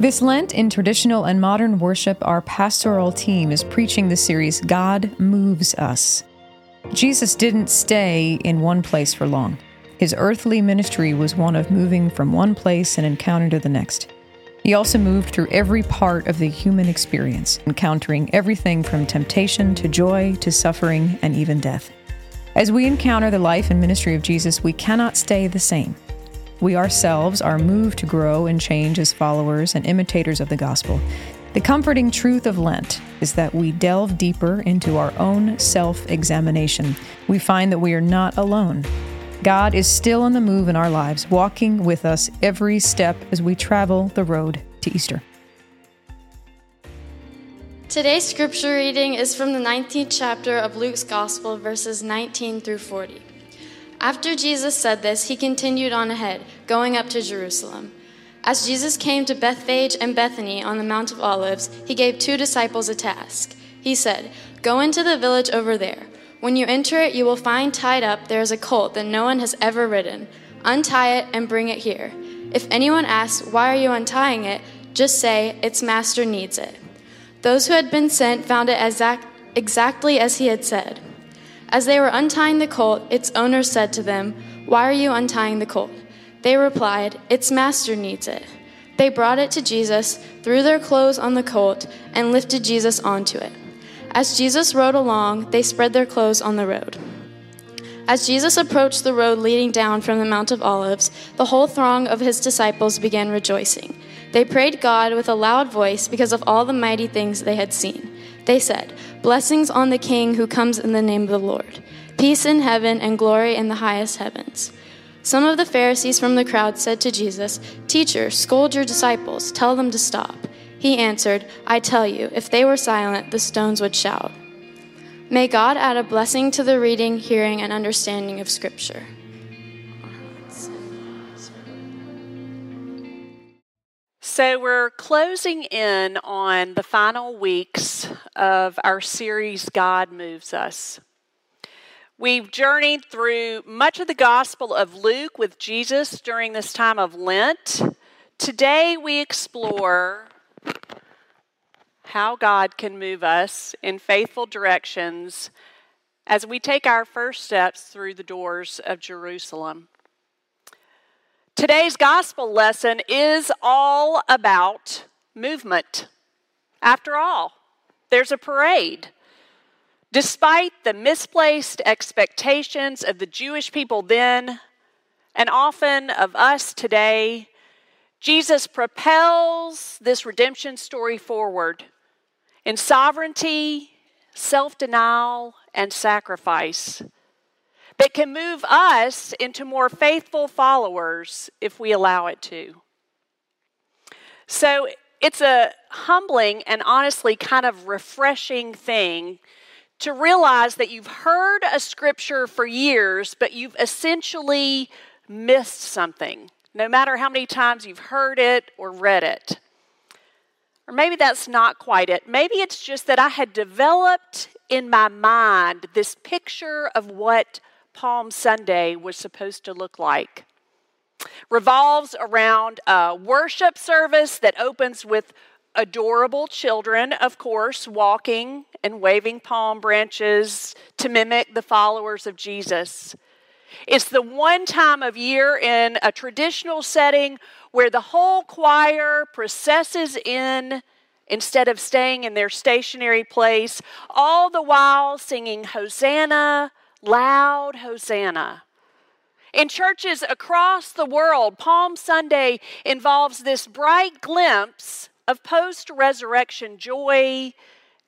This Lent, in traditional and modern worship, our pastoral team is preaching the series God Moves Us. Jesus didn't stay in one place for long. His earthly ministry was one of moving from one place and encounter to the next. He also moved through every part of the human experience, encountering everything from temptation to joy to suffering and even death. As we encounter the life and ministry of Jesus, we cannot stay the same. We ourselves are moved to grow and change as followers and imitators of the gospel. The comforting truth of Lent is that we delve deeper into our own self examination. We find that we are not alone. God is still on the move in our lives, walking with us every step as we travel the road to Easter. Today's scripture reading is from the 19th chapter of Luke's Gospel, verses 19 through 40. After Jesus said this, he continued on ahead, going up to Jerusalem. As Jesus came to Bethphage and Bethany on the Mount of Olives, he gave two disciples a task. He said, Go into the village over there. When you enter it, you will find tied up there is a colt that no one has ever ridden. Untie it and bring it here. If anyone asks, Why are you untying it? just say, Its master needs it. Those who had been sent found it exact, exactly as he had said. As they were untying the colt, its owner said to them, Why are you untying the colt? They replied, Its master needs it. They brought it to Jesus, threw their clothes on the colt, and lifted Jesus onto it. As Jesus rode along, they spread their clothes on the road. As Jesus approached the road leading down from the Mount of Olives, the whole throng of his disciples began rejoicing. They prayed God with a loud voice because of all the mighty things they had seen. They said, Blessings on the King who comes in the name of the Lord, peace in heaven and glory in the highest heavens. Some of the Pharisees from the crowd said to Jesus, Teacher, scold your disciples, tell them to stop. He answered, I tell you, if they were silent, the stones would shout. May God add a blessing to the reading, hearing, and understanding of Scripture. So, we're closing in on the final weeks of our series, God Moves Us. We've journeyed through much of the Gospel of Luke with Jesus during this time of Lent. Today, we explore how God can move us in faithful directions as we take our first steps through the doors of Jerusalem. Today's gospel lesson is all about movement. After all, there's a parade. Despite the misplaced expectations of the Jewish people then, and often of us today, Jesus propels this redemption story forward in sovereignty, self denial, and sacrifice that can move us into more faithful followers if we allow it to. So it's a humbling and honestly kind of refreshing thing to realize that you've heard a scripture for years, but you've essentially missed something, no matter how many times you've heard it or read it. Or maybe that's not quite it. Maybe it's just that I had developed in my mind this picture of what Palm Sunday was supposed to look like. Revolves around a worship service that opens with adorable children, of course, walking and waving palm branches to mimic the followers of Jesus. It's the one time of year in a traditional setting where the whole choir processes in instead of staying in their stationary place, all the while singing Hosanna, loud Hosanna. In churches across the world, Palm Sunday involves this bright glimpse of post resurrection joy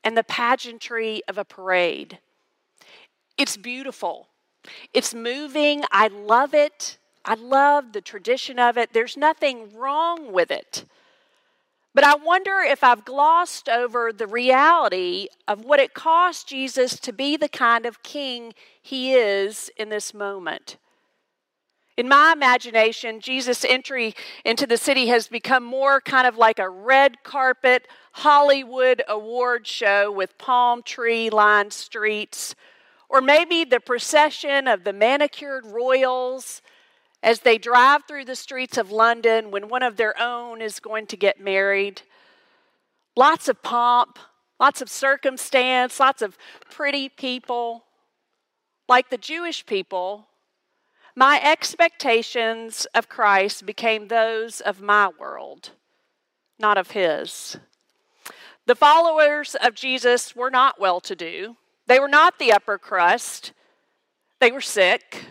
and the pageantry of a parade. It's beautiful, it's moving. I love it. I love the tradition of it. There's nothing wrong with it. But I wonder if I've glossed over the reality of what it cost Jesus to be the kind of king he is in this moment. In my imagination, Jesus' entry into the city has become more kind of like a red carpet Hollywood award show with palm tree lined streets, or maybe the procession of the manicured royals as they drive through the streets of London when one of their own is going to get married. Lots of pomp, lots of circumstance, lots of pretty people. Like the Jewish people, my expectations of Christ became those of my world, not of his. The followers of Jesus were not well to do, they were not the upper crust, they were sick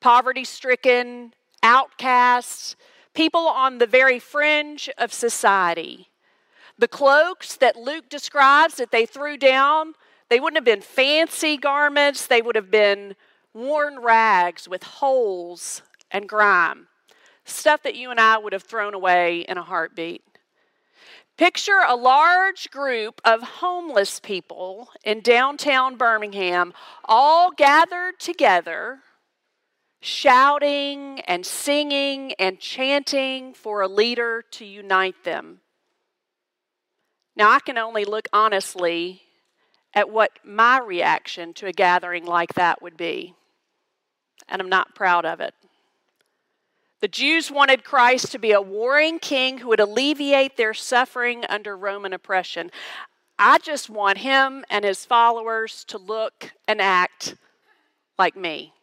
poverty stricken, outcasts, people on the very fringe of society. The cloaks that Luke describes that they threw down, they wouldn't have been fancy garments, they would have been worn rags with holes and grime. Stuff that you and I would have thrown away in a heartbeat. Picture a large group of homeless people in downtown Birmingham all gathered together shouting and singing and chanting for a leader to unite them. Now, I can only look honestly at what my reaction to a gathering like that would be, and I'm not proud of it. The Jews wanted Christ to be a warring king who would alleviate their suffering under Roman oppression. I just want him and his followers to look and act like me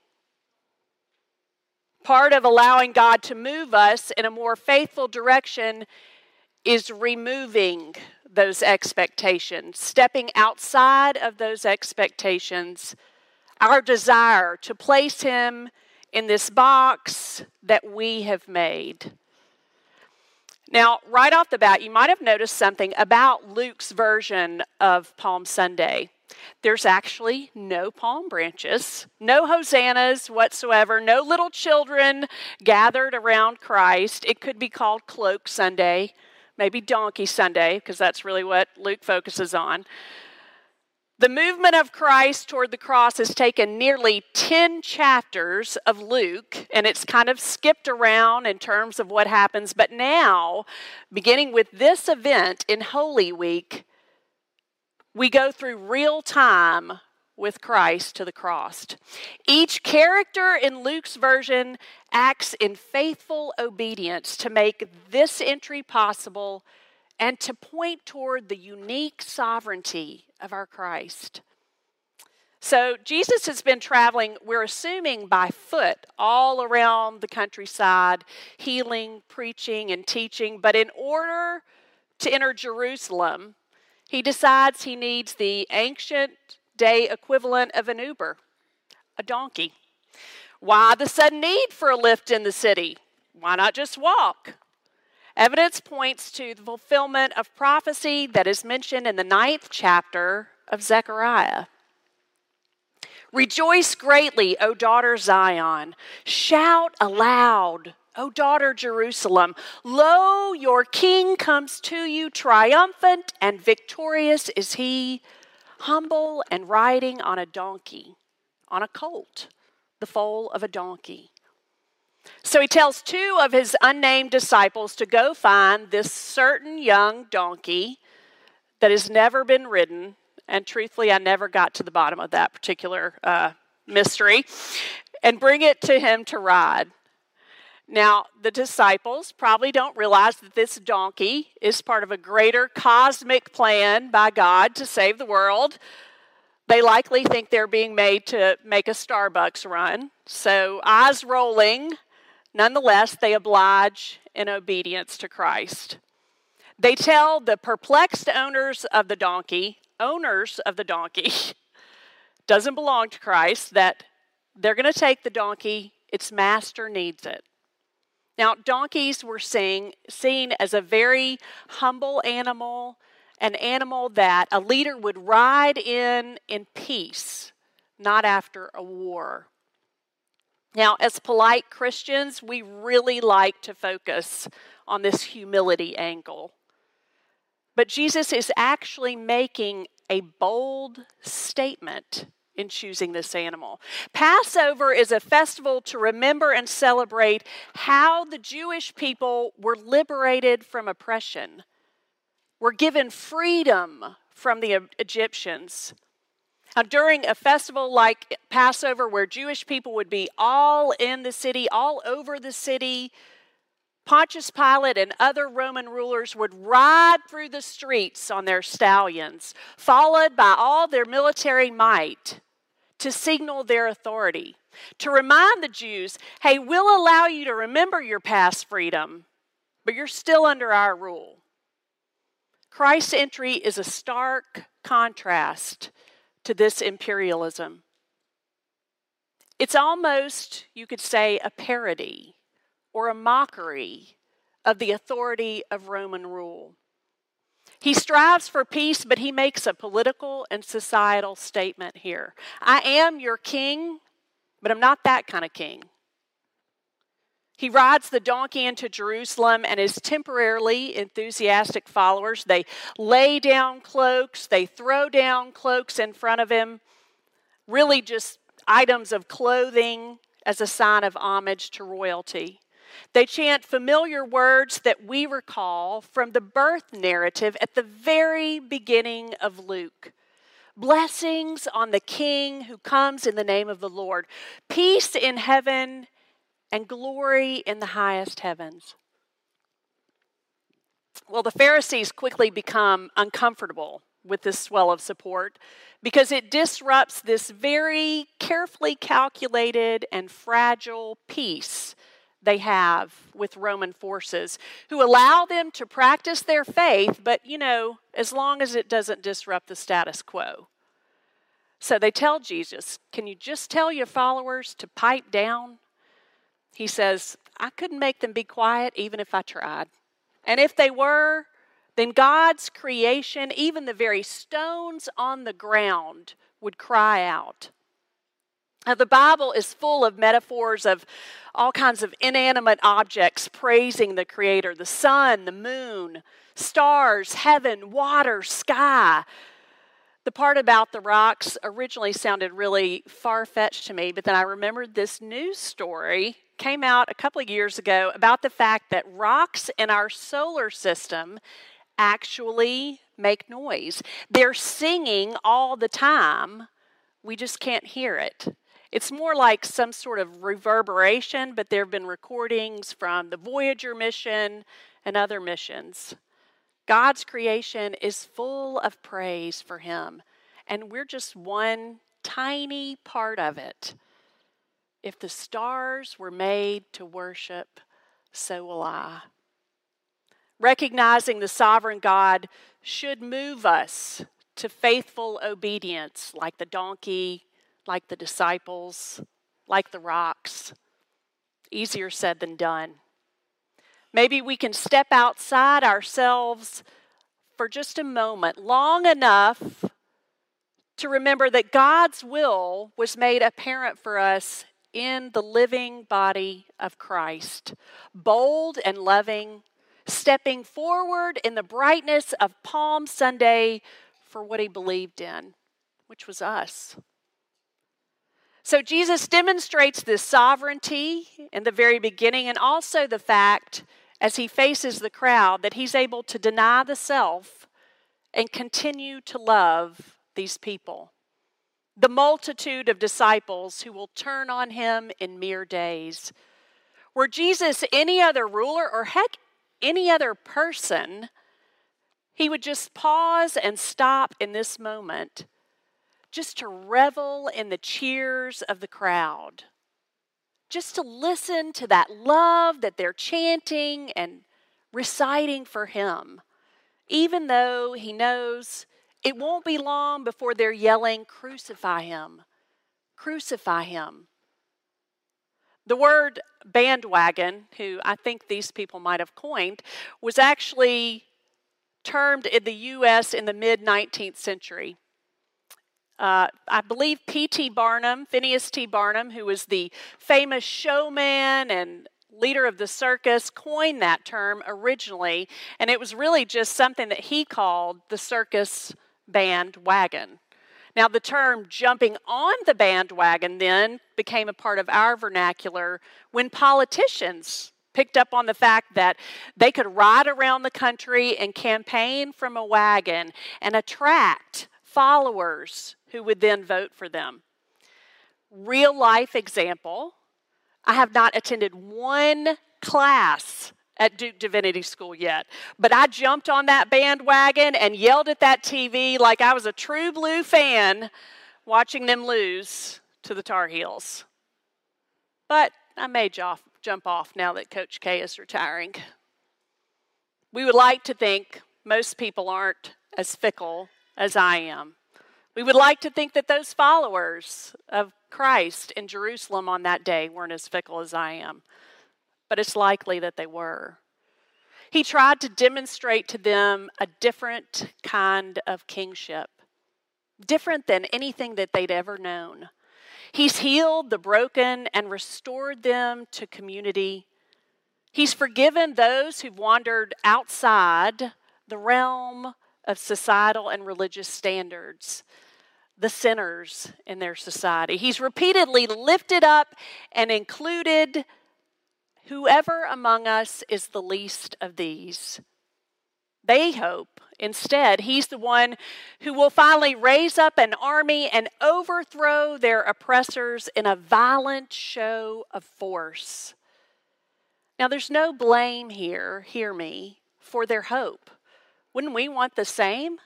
part of allowing God to move us in a more faithful direction is removing those expectations, stepping outside of those expectations, our desire to place Him in this box that we have made. Now, right off the bat, you might have noticed something about Luke's version of Palm Sunday. There's actually no palm branches, no hosannas whatsoever, no little children gathered around Christ. It could be called Cloak Sunday, maybe Donkey Sunday, because that's really what Luke focuses on. The movement of Christ toward the cross has taken nearly 10 chapters of Luke, and it's kind of skipped around in terms of what happens. But now, beginning with this event in Holy Week, we go through real time with Christ to the cross. Each character in Luke's version acts in faithful obedience to make this entry possible and to point toward the unique sovereignty of our Christ. So, Jesus has been traveling, we're assuming by foot, all around the countryside, healing, preaching, and teaching. But in order to enter Jerusalem, he decides he needs the ancient day equivalent of an Uber, a donkey. Why the sudden need for a lift in the city? Why not just walk? Evidence points to the fulfillment of prophecy that is mentioned in the ninth chapter of Zechariah. Rejoice greatly, O daughter Zion. Shout aloud, O daughter Jerusalem, lo, your king comes to you triumphant and victorious is he, humble and riding on a donkey, on a colt, the foal of a donkey. So he tells two of his unnamed disciples to go find this certain young donkey that has never been ridden. And truthfully, I never got to the bottom of that particular uh, mystery, and bring it to him to ride. Now, the disciples probably don't realize that this donkey is part of a greater cosmic plan by God to save the world. They likely think they're being made to make a Starbucks run. So, eyes rolling, nonetheless, they oblige in obedience to Christ. They tell the perplexed owners of the donkey, owners of the donkey, doesn't belong to Christ, that they're going to take the donkey, its master needs it. Now, donkeys were seen, seen as a very humble animal, an animal that a leader would ride in in peace, not after a war. Now, as polite Christians, we really like to focus on this humility angle. But Jesus is actually making a bold statement in choosing this animal. Passover is a festival to remember and celebrate how the Jewish people were liberated from oppression, were given freedom from the Egyptians. Now, during a festival like Passover, where Jewish people would be all in the city, all over the city, Pontius Pilate and other Roman rulers would ride through the streets on their stallions, followed by all their military might to signal their authority, to remind the Jews hey, we'll allow you to remember your past freedom, but you're still under our rule. Christ's entry is a stark contrast to this imperialism. It's almost, you could say, a parody or a mockery of the authority of Roman rule. He strives for peace, but he makes a political and societal statement here. I am your king, but I'm not that kind of king. He rides the donkey into Jerusalem and his temporarily enthusiastic followers, they lay down cloaks, they throw down cloaks in front of him, really just items of clothing as a sign of homage to royalty. They chant familiar words that we recall from the birth narrative at the very beginning of Luke. Blessings on the King who comes in the name of the Lord. Peace in heaven and glory in the highest heavens. Well, the Pharisees quickly become uncomfortable with this swell of support because it disrupts this very carefully calculated and fragile peace they have with Roman forces who allow them to practice their faith, but you know, as long as it doesn't disrupt the status quo. So they tell Jesus, Can you just tell your followers to pipe down? He says, I couldn't make them be quiet even if I tried. And if they were, then God's creation, even the very stones on the ground, would cry out. Now, the Bible is full of metaphors of all kinds of inanimate objects praising the Creator the sun, the moon, stars, heaven, water, sky. The part about the rocks originally sounded really far fetched to me, but then I remembered this news story came out a couple of years ago about the fact that rocks in our solar system actually make noise. They're singing all the time, we just can't hear it. It's more like some sort of reverberation, but there have been recordings from the Voyager mission and other missions. God's creation is full of praise for Him, and we're just one tiny part of it. If the stars were made to worship, so will I. Recognizing the sovereign God should move us to faithful obedience, like the donkey, like the disciples, like the rocks. Easier said than done. Maybe we can step outside ourselves for just a moment, long enough to remember that God's will was made apparent for us in the living body of Christ, bold and loving, stepping forward in the brightness of Palm Sunday for what he believed in, which was us. So Jesus demonstrates this sovereignty in the very beginning and also the fact as he faces the crowd that he's able to deny the self and continue to love these people the multitude of disciples who will turn on him in mere days. Were Jesus any other ruler or heck, any other person, he would just pause and stop in this moment just to revel in the cheers of the crowd, just to listen to that love that they're chanting and reciting for him, even though he knows it won't be long before they're yelling, Crucify him! Crucify him! The word bandwagon, who I think these people might have coined, was actually termed in the U.S. in the mid 19th century. Uh, I believe P.T. Barnum, Phineas T. Barnum, who was the famous showman and leader of the circus, coined that term originally, and it was really just something that he called the circus bandwagon. Now, the term jumping on the bandwagon then became a part of our vernacular when politicians picked up on the fact that they could ride around the country and campaign from a wagon and attract followers who would then vote for them. Real life example I have not attended one class at Duke Divinity School yet, but I jumped on that bandwagon and yelled at that TV like I was a true blue fan watching them lose to the Tar Heels. But I may jump off now that Coach K is retiring. We would like to think most people aren't as fickle as I am. We would like to think that those followers of Christ in Jerusalem on that day weren't as fickle as I am, but it's likely that they were. He tried to demonstrate to them a different kind of kingship, different than anything that they'd ever known. He's healed the broken and restored them to community. He's forgiven those who've wandered outside the realm of societal and religious standards, the sinners in their society. He's repeatedly lifted up and included whoever among us is the least of these. They hope instead he's the one who will finally raise up an army and overthrow their oppressors in a violent show of force. Now, there's no blame here, hear me, for their hope. Wouldn't we want the same?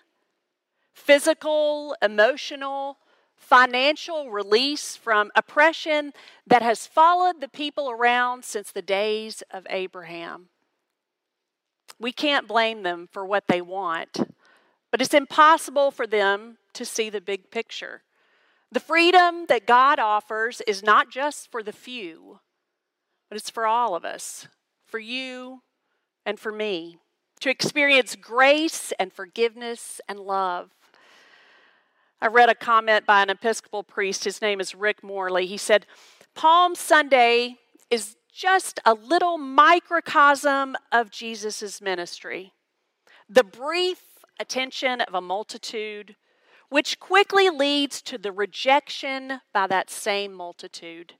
Physical, emotional, financial release from oppression that has followed the people around since the days of Abraham. We can't blame them for what they want, but it's impossible for them to see the big picture. The freedom that God offers is not just for the few, but it's for all of us, for you and for me, to experience grace and forgiveness and love. I read a comment by an Episcopal priest. His name is Rick Morley. He said, Palm Sunday is just a little microcosm of Jesus' ministry. The brief attention of a multitude, which quickly leads to the rejection by that same multitude.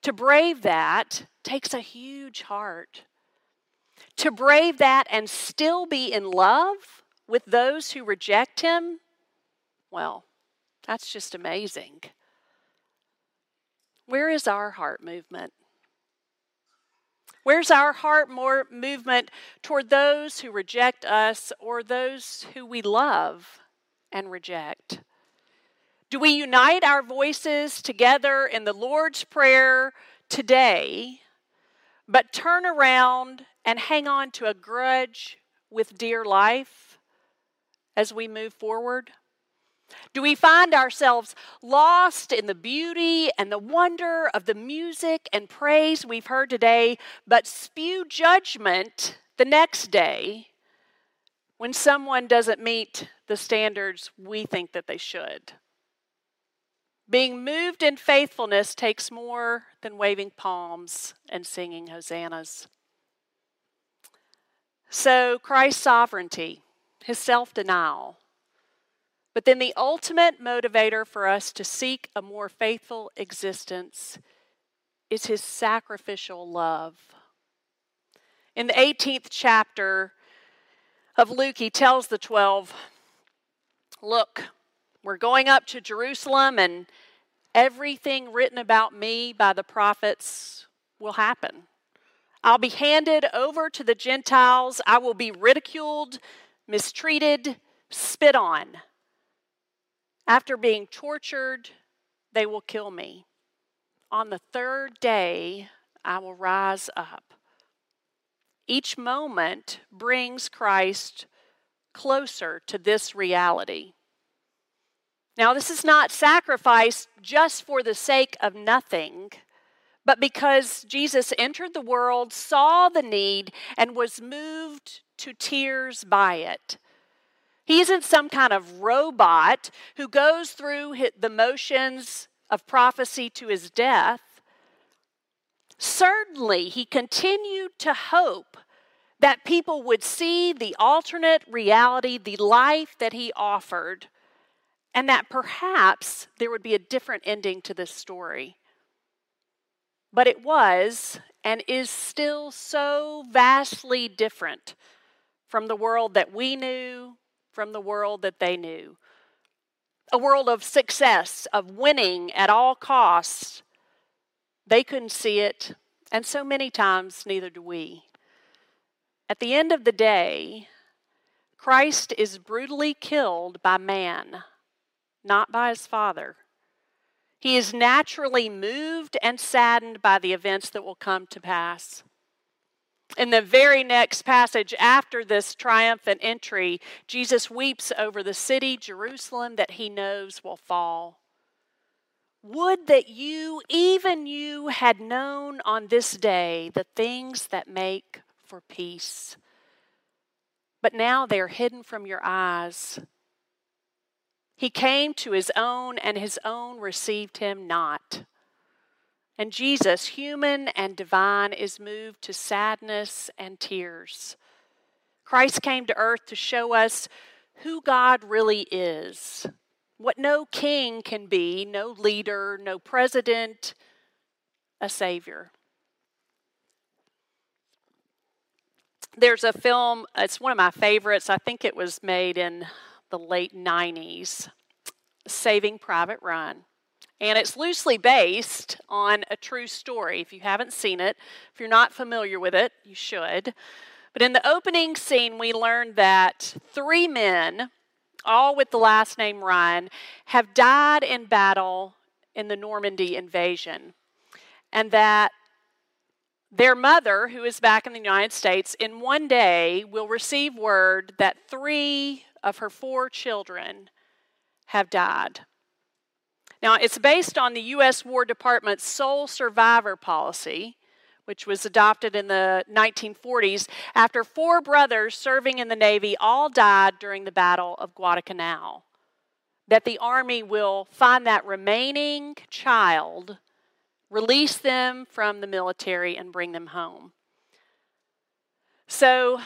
To brave that takes a huge heart. To brave that and still be in love with those who reject him, well, that's just amazing. Where is our heart movement? Where's our heart more movement toward those who reject us or those who we love and reject? Do we unite our voices together in the Lord's Prayer today, but turn around and hang on to a grudge with dear life as we move forward? Do we find ourselves lost in the beauty and the wonder of the music and praise we've heard today, but spew judgment the next day when someone doesn't meet the standards we think that they should? Being moved in faithfulness takes more than waving palms and singing hosannas. So, Christ's sovereignty, his self denial, but then the ultimate motivator for us to seek a more faithful existence is his sacrificial love. In the 18th chapter of Luke, he tells the 12, Look, we're going up to Jerusalem, and everything written about me by the prophets will happen. I'll be handed over to the Gentiles. I will be ridiculed, mistreated, spit on. After being tortured, they will kill me. On the third day, I will rise up. Each moment brings Christ closer to this reality. Now, this is not sacrifice just for the sake of nothing, but because Jesus entered the world, saw the need, and was moved to tears by it. He isn't some kind of robot who goes through the motions of prophecy to his death. Certainly, he continued to hope that people would see the alternate reality, the life that he offered, and that perhaps there would be a different ending to this story. But it was and is still so vastly different from the world that we knew, from the world that they knew. a world of success, of winning at all costs. They couldn't see it, and so many times neither do we. At the end of the day, Christ is brutally killed by man, not by his Father. He is naturally moved and saddened by the events that will come to pass. In the very next passage after this triumphant entry, Jesus weeps over the city, Jerusalem, that he knows will fall. Would that you, even you, had known on this day the things that make for peace. But now they are hidden from your eyes. He came to his own, and his own received him not. And Jesus, human and divine, is moved to sadness and tears. Christ came to earth to show us who God really is, what no king can be, no leader, no president, a savior. There's a film, it's one of my favorites. I think it was made in the late 90s, Saving Private Ryan and it's loosely based on a true story. If you haven't seen it, if you're not familiar with it, you should. But in the opening scene, we learned that three men, all with the last name Ryan, have died in battle in the Normandy invasion. And that their mother, who is back in the United States, in one day will receive word that three of her four children have died. Now, it's based on the U.S. War Department's sole survivor policy, which was adopted in the 1940s after four brothers serving in the Navy all died during the Battle of Guadalcanal. That the Army will find that remaining child, release them from the military, and bring them home. So,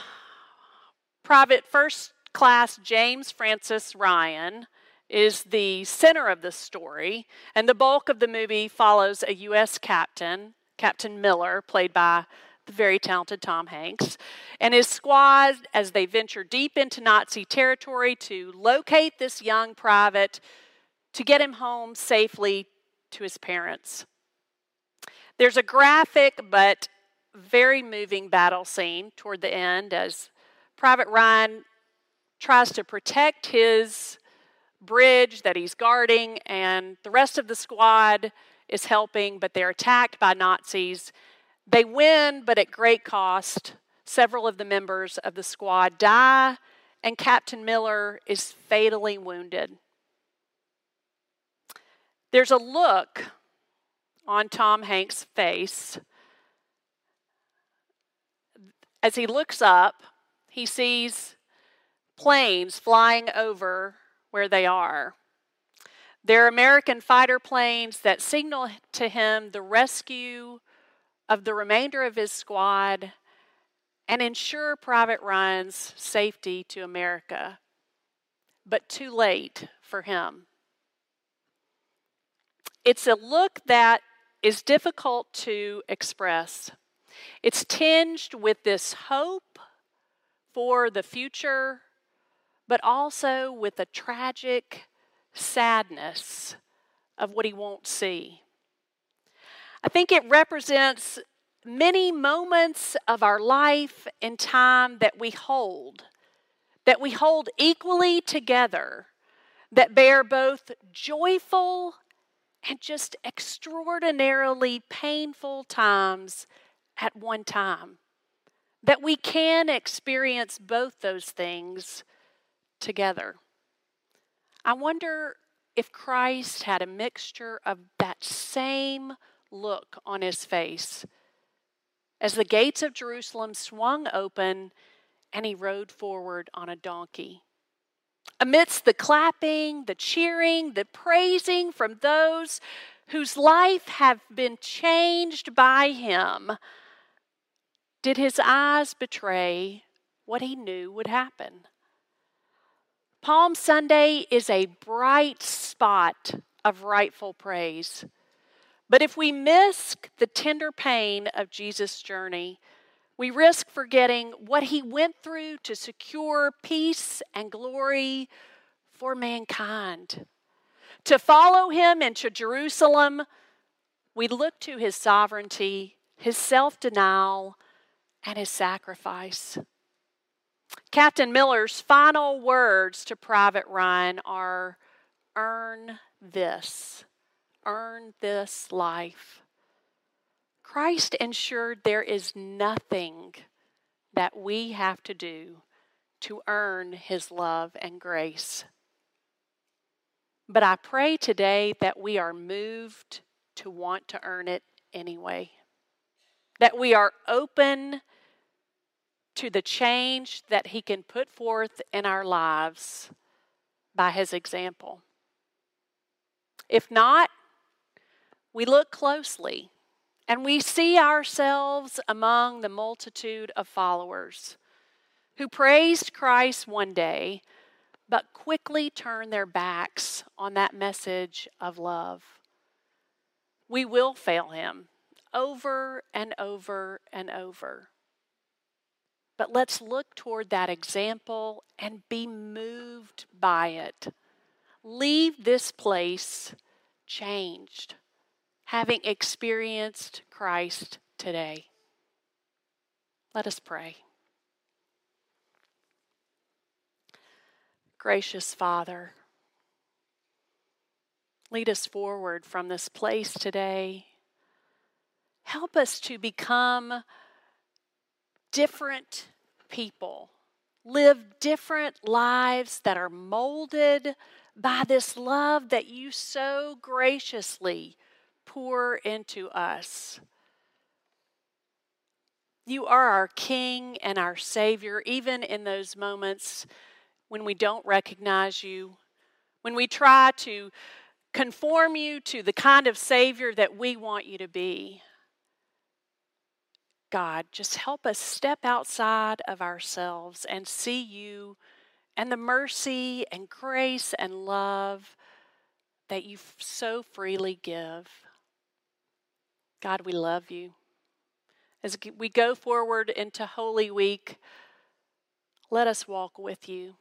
Private First Class James Francis Ryan is the center of the story, and the bulk of the movie follows a U.S. captain, Captain Miller, played by the very talented Tom Hanks, and his squad as they venture deep into Nazi territory to locate this young private to get him home safely to his parents. There's a graphic but very moving battle scene toward the end as Private Ryan tries to protect his bridge that he's guarding, and the rest of the squad is helping, but they're attacked by Nazis. They win, but at great cost. Several of the members of the squad die, and Captain Miller is fatally wounded. There's a look on Tom Hanks' face. As he looks up, he sees planes flying over where they are. They're American fighter planes that signal to him the rescue of the remainder of his squad and ensure Private Ryan's safety to America. But too late for him. It's a look that is difficult to express. It's tinged with this hope for the future but also with a tragic sadness of what he won't see. I think it represents many moments of our life and time that we hold, that we hold equally together, that bear both joyful and just extraordinarily painful times at one time. That we can experience both those things together. I wonder if Christ had a mixture of that same look on his face as the gates of Jerusalem swung open and he rode forward on a donkey. Amidst the clapping, the cheering, the praising from those whose life have been changed by him, did his eyes betray what he knew would happen? Palm Sunday is a bright spot of rightful praise. But if we miss the tender pain of Jesus' journey, we risk forgetting what he went through to secure peace and glory for mankind. to follow him into Jerusalem, we look to his sovereignty, his self denial, and his sacrifice. Captain Miller's final words to Private Ryan are earn this, earn this life. Christ ensured there is nothing that we have to do to earn his love and grace. But I pray today that we are moved to want to earn it anyway. That we are open to the change that He can put forth in our lives by His example. If not, we look closely and we see ourselves among the multitude of followers who praised Christ one day but quickly turned their backs on that message of love. We will fail Him over and over and over. But let's look toward that example and be moved by it. Leave this place changed, having experienced Christ today. Let us pray. Gracious Father, lead us forward from this place today. Help us to become different people, live different lives that are molded by this love that you so graciously pour into us. You are our King and our Savior, even in those moments when we don't recognize you, when we try to conform you to the kind of Savior that we want you to be. God, just help us step outside of ourselves and see you and the mercy and grace and love that you so freely give. God, we love you. As we go forward into Holy Week, let us walk with you.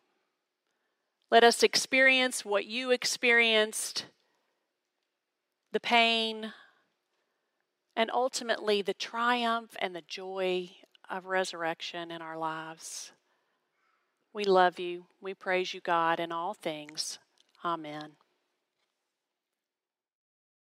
Let us experience what you experienced the pain, and ultimately the triumph and the joy of resurrection in our lives. We love you. We praise you, God, in all things. Amen.